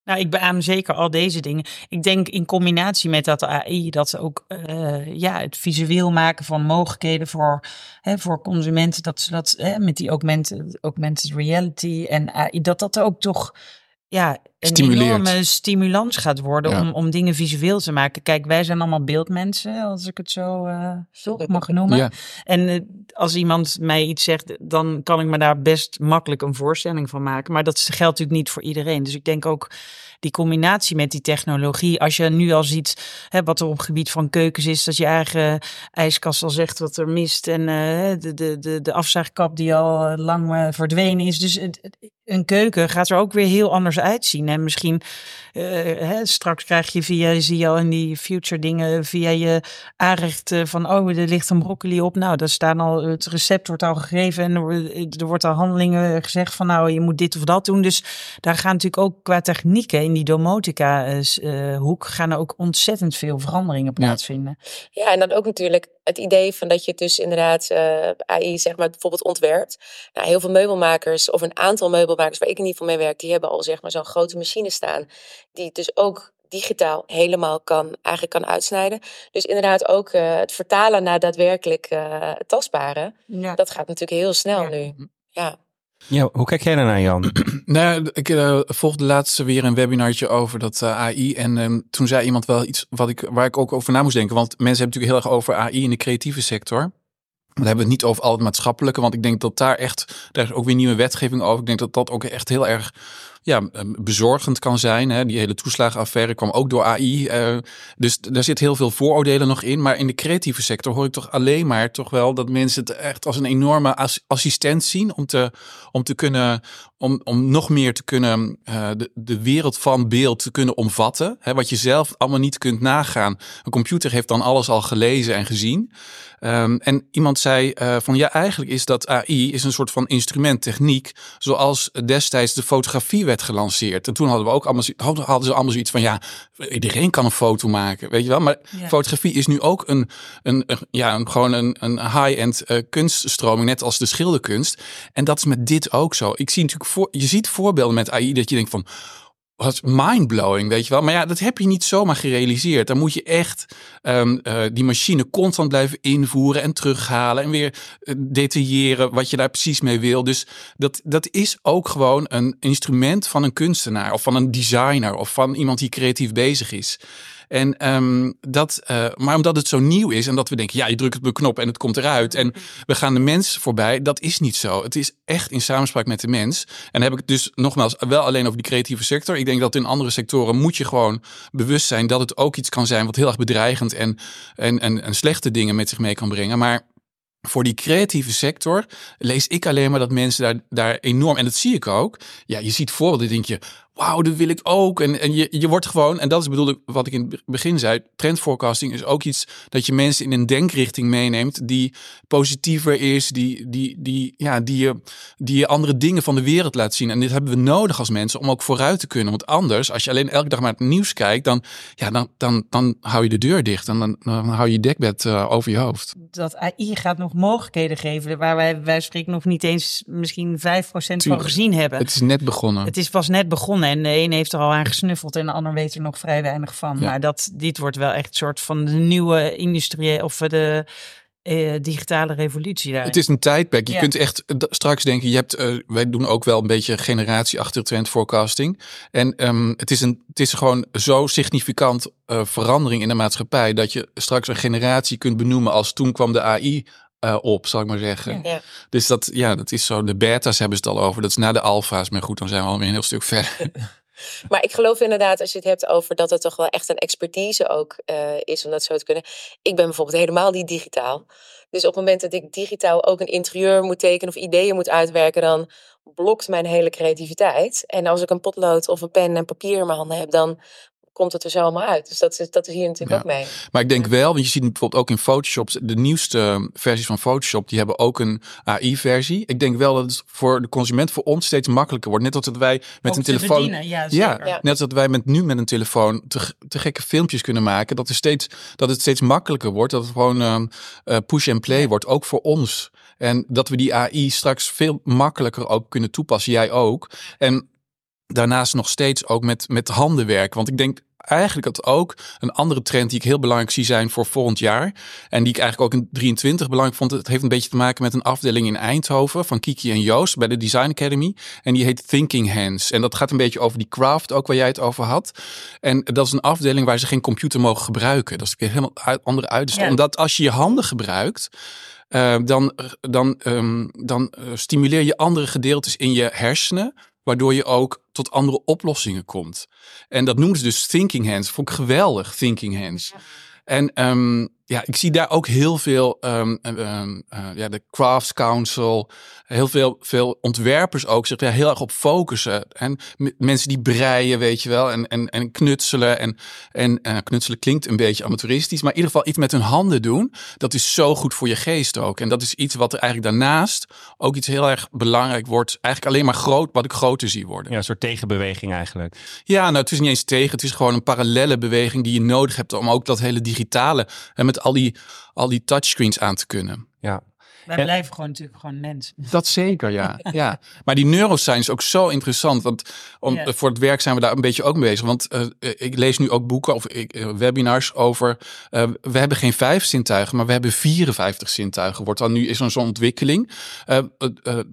Speaker 4: Nou, ik beaam zeker al deze dingen. Ik denk in combinatie met dat AI, dat ook eh, ja, het visueel maken van mogelijkheden voor, hè, voor consumenten, dat ze dat hè, met die augmented, augmented reality en AI, dat dat ook toch ja, een
Speaker 2: Stimuleert.
Speaker 4: enorme stimulans gaat worden
Speaker 2: Ja.
Speaker 4: om, om dingen visueel te maken. Kijk, wij zijn allemaal beeldmensen, als ik het zo eh, mag noemen.
Speaker 2: Ja.
Speaker 4: En eh, als iemand mij iets zegt, dan kan ik me daar best makkelijk een voorstelling van maken. Maar dat geldt natuurlijk niet voor iedereen. Dus ik denk ook die combinatie met die technologie. Als je nu al ziet hè, wat er op het gebied van keukens is, dat je eigen ijskast al zegt wat er mist. En eh, de, de, de, de afzuigkap die al lang verdwenen is. Dus het- het- een keuken gaat er ook weer heel anders uitzien. En misschien eh, hè, straks krijg je via, zie je al in die future dingen, via je aanrecht eh, van, oh, er ligt een broccoli op. Nou, daar staan al, het recept wordt al gegeven en er, wordt- er wordt al handelingen gezegd van, nou, je moet dit of dat doen. Dus daar gaan natuurlijk ook qua technieken in die domotica eh, eh, hoek gaan er ook ontzettend veel veranderingen plaatsvinden.
Speaker 5: Ja, en dan ook natuurlijk het idee van dat je dus inderdaad eh, AI zeg maar bijvoorbeeld ontwerpt. Nou, heel veel meubelmakers of een aantal meubelmakers waar ik in ieder geval mee werk, die hebben al zeg maar zo'n grote machine staan die het dus ook digitaal helemaal kan, eigenlijk kan uitsnijden. Dus inderdaad ook eh, het vertalen naar daadwerkelijk eh, tastbare,
Speaker 4: Ja.
Speaker 5: dat gaat natuurlijk heel snel
Speaker 4: Ja.
Speaker 5: nu. Ja.
Speaker 6: Ja, hoe kijk jij daarnaar, Jan?
Speaker 2: Nou, ik eh, volgde laatst weer een webinartje over dat eh, AI. En ehm, toen zei iemand wel iets wat ik, waar ik ook over na moest denken. Want mensen hebben natuurlijk heel erg over AI in de creatieve sector. Dan hebben we het niet over al het maatschappelijke. Want ik denk dat daar echt, daar is ook weer nieuwe wetgeving over. Ik denk dat dat ook echt heel erg ja, ehm, bezorgend kan zijn. Hè. Die hele toeslagenaffaire kwam ook door AI. eh, dus daar zit heel veel vooroordelen nog in. Maar in de creatieve sector hoor ik toch alleen maar toch wel dat mensen het echt als een enorme as- assistent zien om te, om te kunnen, om, om nog meer te kunnen, eh, de, de wereld van beeld te kunnen omvatten. Hè, wat je zelf allemaal niet kunt nagaan. Een computer heeft dan alles al gelezen en gezien. Ehm, en iemand zei eh, van ja, eigenlijk is dat AI is een soort van instrument, techniek, zoals destijds de fotografie werd gelanceerd. En toen hadden we ook allemaal, hadden ze allemaal zoiets van ja, iedereen kan een foto maken, weet je wel. Maar
Speaker 4: Ja.
Speaker 2: fotografie is nu ook een, een, een- ja, een, gewoon een, een high-end eh, kunststroming, net als de schilderkunst. En dat is met dit ook zo. Ik zie natuurlijk voor, je ziet voorbeelden met AI dat je denkt van wat mindblowing, weet je wel. Maar ja, dat heb je niet zomaar gerealiseerd. Dan moet je echt ehm, eh, die machine constant blijven invoeren en terughalen. En weer eh, detailleren wat je daar precies mee wil. Dus dat, dat is ook gewoon een instrument van een kunstenaar. Of van een designer. Of van iemand die creatief bezig is. En ehm, dat, eh, maar omdat het zo nieuw is en dat we denken, ja, je drukt op een knop en het komt eruit. En we gaan de mens voorbij. Dat is niet zo. Het is echt in samenspraak met de mens. En dan heb ik het dus nogmaals wel alleen over die creatieve sector. Ik denk dat in andere sectoren moet je gewoon bewust zijn dat het ook iets kan zijn wat heel erg bedreigend en, en, en, slechte dingen met zich mee kan brengen. Maar voor die creatieve sector lees ik alleen maar dat mensen daar, daar enorm, en dat zie ik ook. Ja, je ziet voorbeelden, denk je, wauw, dat wil ik ook. En, en je, je wordt gewoon, en dat is bedoelde wat ik in het begin zei, trendforecasting is ook iets dat je mensen in een denkrichting meeneemt die positiever is, die, die, die, ja, die, je, die je andere dingen van de wereld laat zien. En dit hebben we nodig als mensen om ook vooruit te kunnen. Want anders, als je alleen elke dag maar het nieuws kijkt, dan, ja, dan, dan, dan hou je de deur dicht en dan, dan hou je je dekbed uh, over je hoofd.
Speaker 4: Dat AI gaat nog mogelijkheden geven waar wij, wij spreken nog niet eens misschien 5% Tuurlijk. van gezien hebben.
Speaker 2: Het is net begonnen.
Speaker 4: Het is pas net begonnen. En de een heeft er al aan gesnuffeld en de ander weet er nog vrij weinig van. Ja. Maar dat, dit wordt wel echt een soort van de nieuwe industrie of de uh, digitale revolutie daar.
Speaker 2: Het is een tijdperk. Je ja. kunt echt straks denken, je hebt, uh, wij doen ook wel een beetje generatie achter trend forecasting. En um, het, is een, het is gewoon zo significant uh, verandering in de maatschappij dat je straks een generatie kunt benoemen als toen kwam de AI uh, op, zal ik maar zeggen. Ja. Dus dat, ja, dat is zo. De beta's hebben ze het al over. Dat is na de alfa's. Maar goed, dan zijn we alweer een heel stuk verder.
Speaker 5: Maar ik geloof inderdaad, als je het hebt over dat het toch wel echt een expertise ook uh, is om dat zo te kunnen. Ik ben bijvoorbeeld helemaal niet digitaal. Dus op het moment dat ik digitaal ook een interieur moet tekenen of ideeën moet uitwerken, dan blokt mijn hele creativiteit. En als ik een potlood of een pen en papier in mijn handen heb, dan komt het er zo allemaal uit. Dus dat is, dat is hier natuurlijk ja. ook mee.
Speaker 2: Maar ik denk wel, want je ziet bijvoorbeeld ook in Photoshop, de nieuwste versies van Photoshop, die hebben ook een AI-versie. Ik denk wel dat het voor de consument, voor ons steeds makkelijker wordt. Net als dat wij met
Speaker 4: ook
Speaker 2: een telefoon.
Speaker 4: Bedienen, ja,
Speaker 2: ja, ja, net als dat wij met, nu met een telefoon te, te gekke filmpjes kunnen maken. Dat, er steeds, dat het steeds makkelijker wordt. Dat het gewoon um, uh, push and play wordt, ook voor ons. En dat we die AI straks veel makkelijker ook kunnen toepassen. Jij ook. En daarnaast nog steeds ook met, met handen werken. Want ik denk eigenlijk dat ook een andere trend die ik heel belangrijk zie zijn voor volgend jaar. En die ik eigenlijk ook in 23 belangrijk vond. Het heeft een beetje te maken met een afdeling in Eindhoven van Kiki en Joost bij de Design Academy. En die heet Thinking Hands. En dat gaat een beetje over die craft ook waar jij het over had. En dat is een afdeling waar ze geen computer mogen gebruiken. Dat is een helemaal uit, andere uiterste. Ja. Omdat als je je handen gebruikt. Uh, dan, dan, um, dan uh, stimuleer je andere gedeeltes in je hersenen waardoor je ook tot andere oplossingen komt. En dat noemen ze dus thinking hands. Vond ik geweldig, thinking hands. En um, ja, ik zie daar ook heel veel, um, um, uh, ja, de Crafts Council, heel veel, veel ontwerpers ook zich daar heel erg op focussen. En mensen die breien, weet je wel, en, en, en knutselen. En, en uh, knutselen klinkt een beetje amateuristisch, maar in ieder geval iets met hun handen doen. Dat is zo goed voor je geest ook. En dat is iets wat er eigenlijk daarnaast ook iets heel erg belangrijk wordt. Eigenlijk alleen maar groot, wat ik groter zie worden.
Speaker 6: Ja, een soort tegenbeweging eigenlijk.
Speaker 2: Ja, nou, het is niet eens tegen. Het is gewoon een parallele beweging die je nodig hebt om ook dat hele digitale en met al die, al die touchscreens aan te kunnen.
Speaker 6: Ja.
Speaker 4: Wij blijven gewoon natuurlijk gewoon mensen.
Speaker 2: Dat zeker, ja. ja. Maar die neuroscience is ook zo interessant. Want om, voor het werk zijn we daar een beetje ook mee bezig. Want uh, ik lees nu ook boeken of ik, uh, webinars over. Uh, we hebben geen vijf zintuigen, maar we hebben 54 zintuigen. Wordt dan nu is er zo'n ontwikkeling.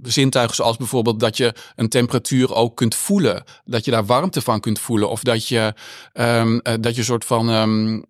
Speaker 2: zintuigen zoals bijvoorbeeld dat je een temperatuur ook kunt voelen. Dat je daar warmte van kunt voelen. Of dat je, um, dat je een soort van um,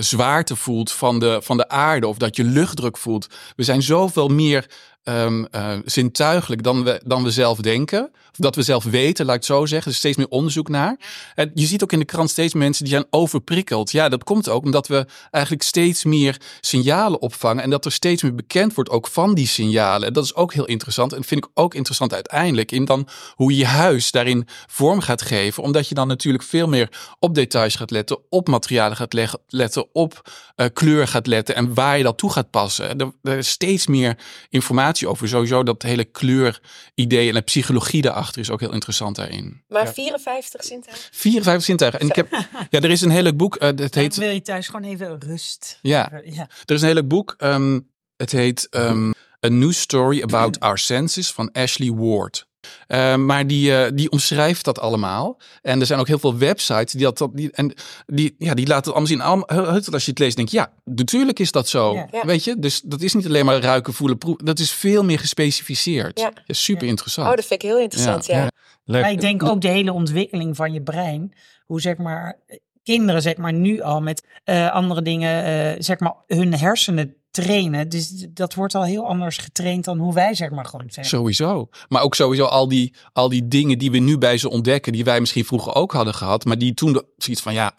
Speaker 2: zwaarte voelt van de, van de aarde. Of dat je luchtdruk voelt. We zijn zo zoveel meer um, uh, zintuigelijk dan we, dan we zelf denken. Of dat we zelf weten, laat ik het zo zeggen. Er is steeds meer onderzoek naar. En je ziet ook in de krant steeds mensen die zijn overprikkeld. Ja, dat komt ook omdat we eigenlijk steeds meer signalen opvangen. En dat er steeds meer bekend wordt ook van die signalen. Dat is ook heel interessant. En vind ik ook interessant uiteindelijk in dan hoe je je huis daarin vorm gaat geven. Omdat je dan natuurlijk veel meer op details gaat letten. Op materialen gaat leggen, letten. Op uh, kleur gaat letten. En waar je dat toe gaat passen. Er, er is steeds meer informatie over. Sowieso dat hele kleuridee en de psychologie daarachter is ook heel interessant daarin.
Speaker 5: Maar ja. 54 zintuigen?
Speaker 2: 54 zintuigen. En ik heb, ja, er is een hele boek. Uh, het heet.
Speaker 4: wil je thuis gewoon even rust.
Speaker 2: Ja, ja. er is een hele boek. Um, het heet um, A New Story About Our Senses van Ashley Ward. Uh, maar die, uh, die omschrijft dat allemaal. En er zijn ook heel veel websites die dat. Die, en die, ja, die laten het allemaal zien. Als je het leest, denk je, ja, natuurlijk is dat zo. Ja, ja. Weet je? Dus dat is niet alleen maar ruiken, voelen, proeven. Dat is veel meer gespecificeerd. Ja. super interessant.
Speaker 5: Oh, dat vind ik heel interessant, ja.
Speaker 4: Maar ik denk ook de hele ontwikkeling van je brein. Hoe zeg maar kinderen, zeg maar, nu al met uh, andere dingen, uh, zeg maar, hun hersenen trainen. Dus dat wordt al heel anders getraind dan hoe wij zeg maar gewoon zijn.
Speaker 2: Sowieso. Maar ook sowieso al die, al die dingen die we nu bij ze ontdekken, die wij misschien vroeger ook hadden gehad, maar die toen zoiets van ja,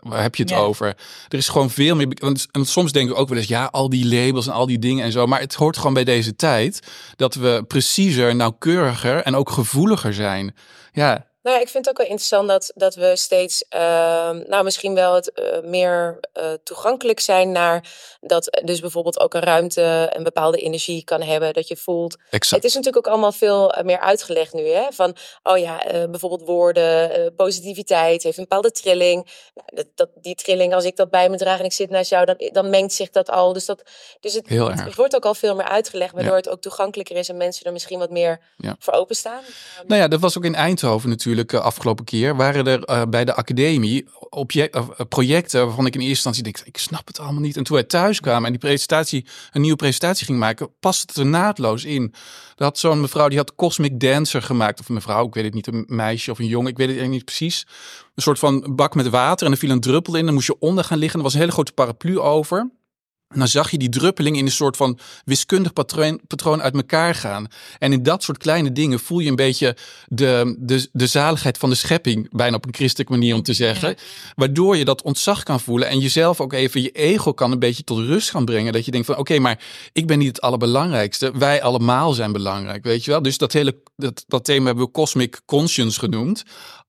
Speaker 2: waar heb je het over? Er is gewoon veel meer. En soms denken we ook wel eens, ja, al die labels en al die dingen en zo. Maar het hoort gewoon bij deze tijd dat we preciezer, nauwkeuriger en ook gevoeliger zijn. Ja,
Speaker 5: nou ja, ik vind het ook wel interessant dat, dat we steeds, uh, nou misschien wel het uh, meer uh, toegankelijk zijn naar dat dus bijvoorbeeld ook een ruimte een bepaalde energie kan hebben, dat je voelt.
Speaker 2: Exact.
Speaker 5: Het is natuurlijk ook allemaal veel meer uitgelegd nu, hè? Van, oh ja, bijvoorbeeld woorden, positiviteit heeft een bepaalde trilling. Nou, dat, dat, die trilling, als ik dat bij me draag en ik zit naast jou, dan, dan mengt zich dat al. Dus, dat, dus het, wordt ook al veel meer uitgelegd, waardoor ja. het ook toegankelijker is en mensen er misschien wat meer
Speaker 2: ja.
Speaker 5: voor openstaan.
Speaker 2: Nou ja, dat was ook in Eindhoven natuurlijk afgelopen keer waren er uh, bij de academie uh, projecten waarvan ik in eerste instantie denk, ik snap het allemaal niet. En toen wij thuis kwamen en die presentatie, een nieuwe presentatie ging maken, paste het er naadloos in. Er had zo'n mevrouw, die had Cosmic Dancer gemaakt. Of een mevrouw, ik weet het niet, een meisje of een jongen, ik weet het niet precies. Een soort van bak met water en er viel een druppel in. Dan moest je onder gaan liggen. Er was een hele grote paraplu over. En dan zag je die druppeling in een soort van wiskundig patroon, patroon uit elkaar gaan. En in dat soort kleine dingen voel je een beetje de, de, de zaligheid van de schepping, bijna op een christelijke manier om te zeggen. Waardoor je dat ontzag kan voelen en jezelf ook even je ego kan een beetje tot rust gaan brengen. Dat je denkt van oké, maar ik ben niet het allerbelangrijkste. Wij allemaal zijn belangrijk, weet je wel. Dus dat hele dat, dat thema hebben we Cosmic Conscience genoemd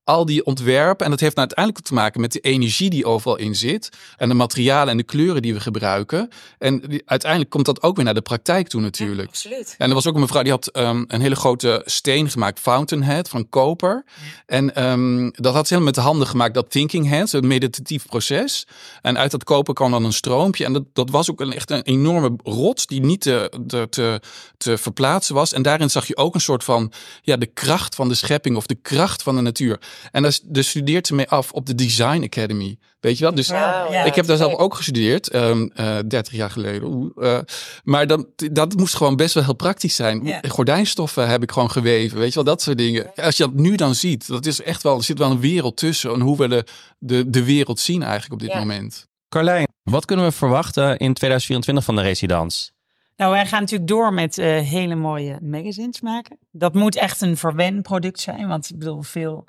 Speaker 2: al die ontwerpen. En dat heeft nou uiteindelijk te maken met de energie die overal in zit. En de materialen en de kleuren die we gebruiken. En die, uiteindelijk komt dat ook weer naar de praktijk toe natuurlijk.
Speaker 5: Ja, absoluut.
Speaker 2: En er was ook een mevrouw die had um, een hele grote steen gemaakt. Fountainhead van koper. Ja. En um, dat had ze helemaal met de handen gemaakt. Dat thinking head, een meditatief proces. En uit dat koper kwam dan een stroompje. En dat, dat was ook een, echt een enorme rots die niet te, te, te, te verplaatsen was. En daarin zag je ook een soort van ja, de kracht van de schepping of de kracht van de natuur. En daar, daar studeert ze mee af op de Design Academy. Weet je wel? Dus
Speaker 5: ja,
Speaker 2: ik heb daar zelf ook gestudeerd, um, uh, 30 jaar geleden. Uh, maar dat, dat moest gewoon best wel heel praktisch zijn.
Speaker 4: Ja.
Speaker 2: Gordijnstoffen heb ik gewoon geweven, weet je wel, dat soort dingen. Als je dat nu dan ziet, dat is echt wel, er zit wel een wereld tussen. En hoe we de, de, de wereld zien eigenlijk op dit
Speaker 5: Ja.
Speaker 2: moment.
Speaker 6: Carlijn, wat kunnen we verwachten in 2024 van de residence?
Speaker 4: Nou, wij gaan natuurlijk door met eh, hele mooie magazines maken. Dat moet echt een verwenproduct zijn, want ik bedoel, veel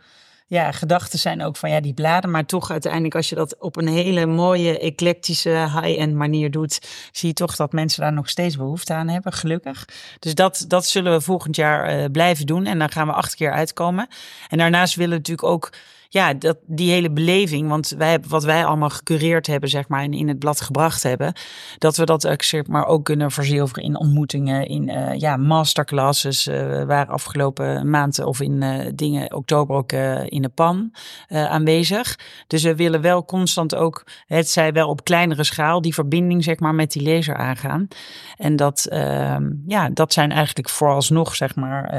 Speaker 4: ja, gedachten zijn ook van ja, die bladen. Maar toch uiteindelijk, als je dat op een hele mooie, eclectische, high-end manier doet, zie je toch dat mensen daar nog steeds behoefte aan hebben, gelukkig. Dus dat, dat zullen we volgend jaar eh, blijven doen en dan gaan we acht keer uitkomen. En daarnaast willen we natuurlijk ook ja, dat, die hele beleving, want wij wat wij allemaal gecureerd hebben, zeg maar, en in het blad gebracht hebben, dat we dat ook, zeg maar ook kunnen verzilveren in ontmoetingen, in uh, ja, masterclasses. Uh, we waren afgelopen maand of in uh, dingen oktober ook in de pan aanwezig. Dus we willen wel constant ook, het zij wel op kleinere schaal, die verbinding zeg maar met die lezer aangaan. En dat, ehm, ja, dat zijn eigenlijk vooralsnog zeg maar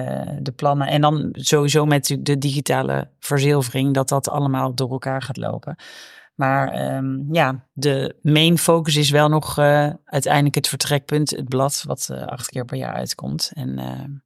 Speaker 4: de plannen. En dan sowieso met de digitale verzilvering dat dat allemaal door elkaar gaat lopen. Maar um, ja, de main focus is wel nog uh, uiteindelijk het vertrekpunt, het blad, wat uh, acht keer per jaar uitkomt. En uh,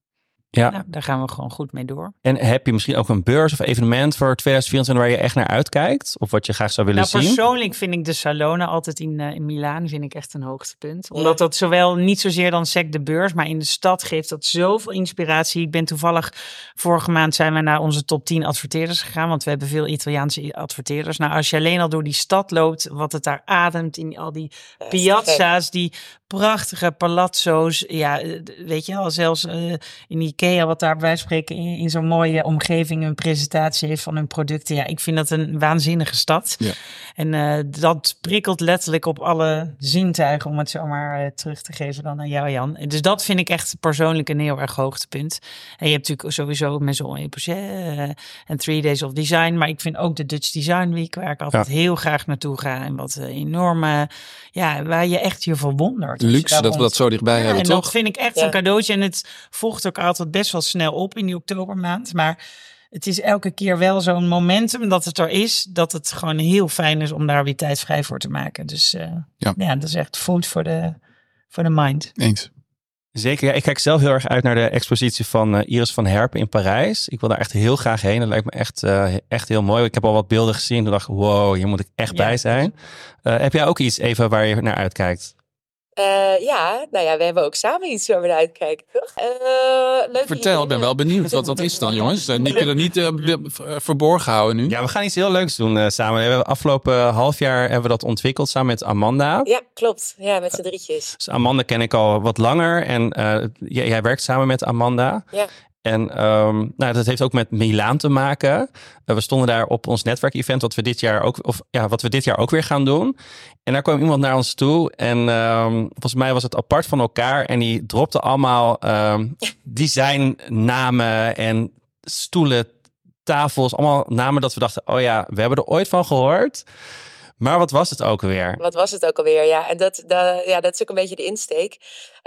Speaker 6: ja.
Speaker 4: Nou, daar gaan we gewoon goed mee door.
Speaker 6: En heb je misschien ook een beurs of evenement voor 2024 waar je echt naar uitkijkt? Of wat je graag zou willen
Speaker 4: nou,
Speaker 6: zien?
Speaker 4: Persoonlijk vind ik de Salone altijd in, uh, in Milaan vind ik echt een hoogtepunt. Omdat dat zowel niet zozeer dan sec de beurs, maar in de stad geeft dat zoveel inspiratie. Ik ben toevallig, vorige maand zijn we naar onze top 10 adverteerders gegaan. Want we hebben veel Italiaanse adverteerders. Nou, als je alleen al door die stad loopt, wat het daar ademt in al die piazza's, die prachtige palazzo's. Ja, weet je al, zelfs uh, in Ikea, wat daar bij spreken in, in zo'n mooie omgeving een presentatie heeft van hun producten. Ja, ik vind dat een waanzinnige stad.
Speaker 2: Ja.
Speaker 4: En uh, dat prikkelt letterlijk op alle zintuigen, om het zo maar uh, terug te geven dan aan jou, Jan. Dus dat vind ik echt persoonlijk een heel erg hoogtepunt. En je hebt natuurlijk sowieso Maison et Poget en Three Days of Design. Maar ik vind ook de Dutch Design Week, waar ik altijd ja. heel graag naartoe ga. En wat enorme, ja, waar je echt je verwondert.
Speaker 2: Luxe dat we dat zo dichtbij
Speaker 4: ja,
Speaker 2: hebben,
Speaker 4: en
Speaker 2: toch?
Speaker 4: dat vind ik echt ja. een cadeautje. En het volgt ook altijd best wel snel op in die oktobermaand. Maar het is elke keer wel zo'n momentum dat het er is. Dat het gewoon heel fijn is om daar weer tijd vrij voor te maken. Dus uh, ja. ja, dat is echt food voor de, voor de mind.
Speaker 2: Eens.
Speaker 6: Zeker, ja, ik kijk zelf heel erg uit naar de expositie van eh, Iris van Herpen in Parijs. Ik wil daar echt heel graag heen. Dat lijkt me echt, uh, echt heel mooi. Ik heb al wat beelden gezien. Toen dacht ik, wow, hier moet ik echt bij zijn. Uh, heb jij ook iets, Eva, waar je naar uitkijkt?
Speaker 5: Uh, ja, nou ja, we hebben ook samen iets waar we naar uitkijken, toch? Uh,
Speaker 2: leuk Vertel, ik ben wel benieuwd wat dat is dan, jongens. Uh, niet kunnen niet verborgen houden nu.
Speaker 6: Ja, we gaan iets heel leuks doen samen. We hebben afgelopen half jaar hebben we dat ontwikkeld samen met Amanda.
Speaker 5: Ja, klopt. Ja, met z'n drietjes.
Speaker 6: Dus Amanda ken ik al wat langer en jij werkt samen met Amanda.
Speaker 5: Ja.
Speaker 6: En um, nou, dat heeft ook met Milaan te maken. Uh, we stonden daar op ons netwerkevent, wat we dit jaar ook, of ja, wat we dit jaar ook weer gaan doen. En daar kwam iemand naar ons toe. En um, volgens mij was het apart van elkaar. En die dropte allemaal um, designnamen en stoelen, tafels. Allemaal namen dat we dachten: oh ja, we hebben er ooit van gehoord. Maar wat was het ook alweer?
Speaker 5: Wat was het ook alweer? Ja, en dat, dat, ja, dat is ook een beetje de insteek.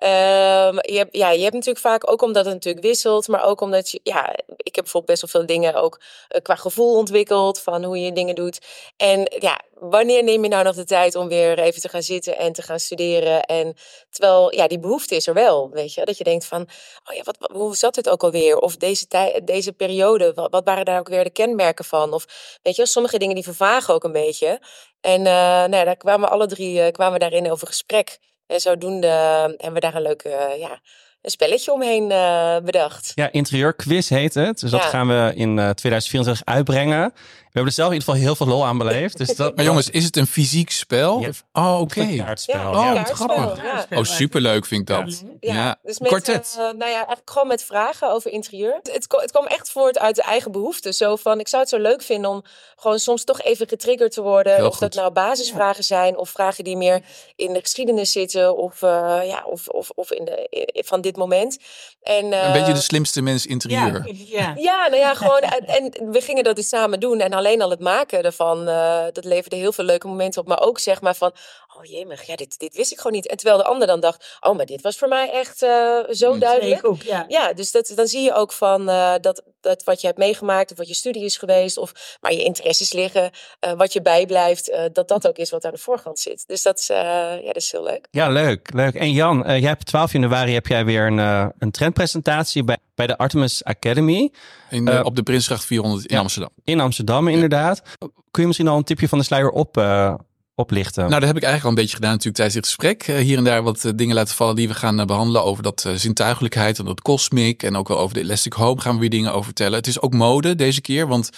Speaker 5: Um, je, hebt, ja, je hebt natuurlijk vaak, ook omdat het natuurlijk wisselt, maar ook omdat je, ja, ik heb bijvoorbeeld best wel veel dingen ook uh, qua gevoel ontwikkeld van hoe je dingen doet. En ja, wanneer neem je nou nog de tijd om weer even te gaan zitten en te gaan studeren? En terwijl, ja, die behoefte is er wel, weet je, dat je denkt van, oh ja, wat, hoe zat het ook alweer? Of deze, tijd, deze periode, wat, wat waren daar ook weer de kenmerken van? Of weet je, sommige dingen die vervagen ook een beetje. En uh, nou ja, daar kwamen alle drie uh, kwamen daarin over gesprek. En zodoende hebben we daar een leuke ja, een spelletje omheen uh, bedacht.
Speaker 6: Ja, interieurquiz heet het. Dus dat ja. gaan we in uh, 2024 uitbrengen. We hebben er zelf in ieder geval heel veel lol aan beleefd. Dus dat...
Speaker 2: maar jongens, is het een fysiek spel?
Speaker 6: Ja.
Speaker 2: Oh, oké.
Speaker 6: Okay. kaartspel.
Speaker 5: Ja,
Speaker 2: oh, grappig.
Speaker 5: Ja.
Speaker 2: Oh, superleuk vind ik dat.
Speaker 5: Ja,
Speaker 2: ja.
Speaker 5: dus met,
Speaker 2: Kwartet.
Speaker 5: Uh, nou ja, eigenlijk gewoon met vragen over interieur. Het, het kwam echt voort uit de eigen behoeften. Zo van, ik zou het zo leuk vinden om gewoon soms toch even getriggerd te worden.
Speaker 2: Heel
Speaker 5: of
Speaker 2: goed.
Speaker 5: dat nou basisvragen zijn of vragen die meer in de geschiedenis zitten. Of, uh, ja, of, of, of in de, in, van dit moment. En, uh,
Speaker 2: een beetje de slimste mens interieur.
Speaker 4: Ja,
Speaker 5: ja, nou ja, gewoon. en, en we gingen dat dus samen doen. En alleen al het maken ervan, uh, dat leverde heel veel leuke momenten op. Maar ook zeg maar van, oh jemig, ja, dit, dit wist ik gewoon niet. En terwijl de ander dan dacht, oh, maar dit was voor mij echt uh, zo
Speaker 2: Hm.
Speaker 5: duidelijk.
Speaker 4: ook, ja.
Speaker 5: ja, dus dat, dan zie je ook van uh, dat, dat wat je hebt meegemaakt, of wat je studie is geweest, of waar je interesses liggen, uh, wat je bijblijft, uh, dat dat ook is wat aan de voorgrond zit. Dus dat is, uh, ja, dat is heel leuk.
Speaker 6: Ja, leuk. leuk. En Jan, uh, jij hebt 12 januari heb jij weer een, uh, een trendpresentatie bij, bij de Artemis Academy.
Speaker 2: In, uh, op de Prinsgracht 400 in
Speaker 6: ja,
Speaker 2: Amsterdam.
Speaker 6: In Amsterdam, inderdaad. Kun je misschien al een tipje van de sluier op, uh, oplichten?
Speaker 2: Nou, dat heb ik eigenlijk al een beetje gedaan natuurlijk tijdens dit gesprek. Uh, hier en daar wat uh, dingen laten vallen die we gaan uh, behandelen over dat zintuigelijkheid en dat cosmic. En ook wel over de Elastic Home gaan we weer dingen over vertellen. Het is ook mode deze keer, want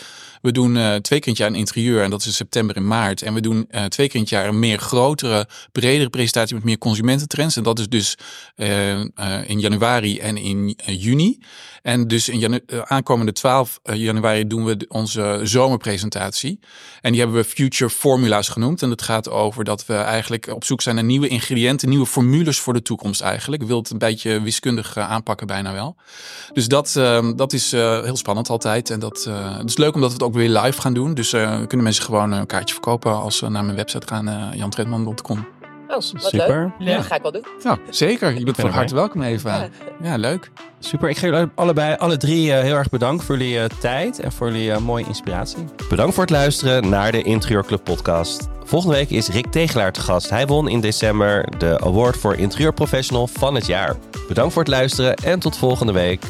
Speaker 2: we doen twee keer jaar een interieur en dat is in september en maart. En we doen twee keer jaar een meer grotere, bredere presentatie met meer consumententrends. En dat is dus in januari en in juni. En dus in janu aankomende 12 januari doen we onze zomerpresentatie. En die hebben we Future Formula's genoemd. En dat gaat over dat we eigenlijk op zoek zijn naar nieuwe ingrediënten, nieuwe formules voor de toekomst eigenlijk. Wil het een beetje wiskundig aanpakken bijna wel. Dus dat, dat is heel spannend altijd. En dat, het is leuk omdat we het ook weer live gaan doen. Dus kunnen mensen gewoon een kaartje verkopen als ze naar mijn website gaan, jantredman.com.
Speaker 5: Oh, wat
Speaker 6: Super.
Speaker 5: leuk. Ja. Dat ga ik wel doen.
Speaker 2: Nou, zeker. Je bent van harte welkom, Eva. Ja. ja, leuk.
Speaker 6: Super. Ik geef jullie allebei, alle drie uh, heel erg bedankt voor jullie uh, tijd en voor jullie uh, mooie inspiratie.
Speaker 1: Bedankt voor het luisteren naar de Interieurclub podcast. Volgende week is Rick Tegelaar te gast. Hij won in december de Award voor Interieurprofessional van het jaar. Bedankt voor het luisteren en tot volgende week.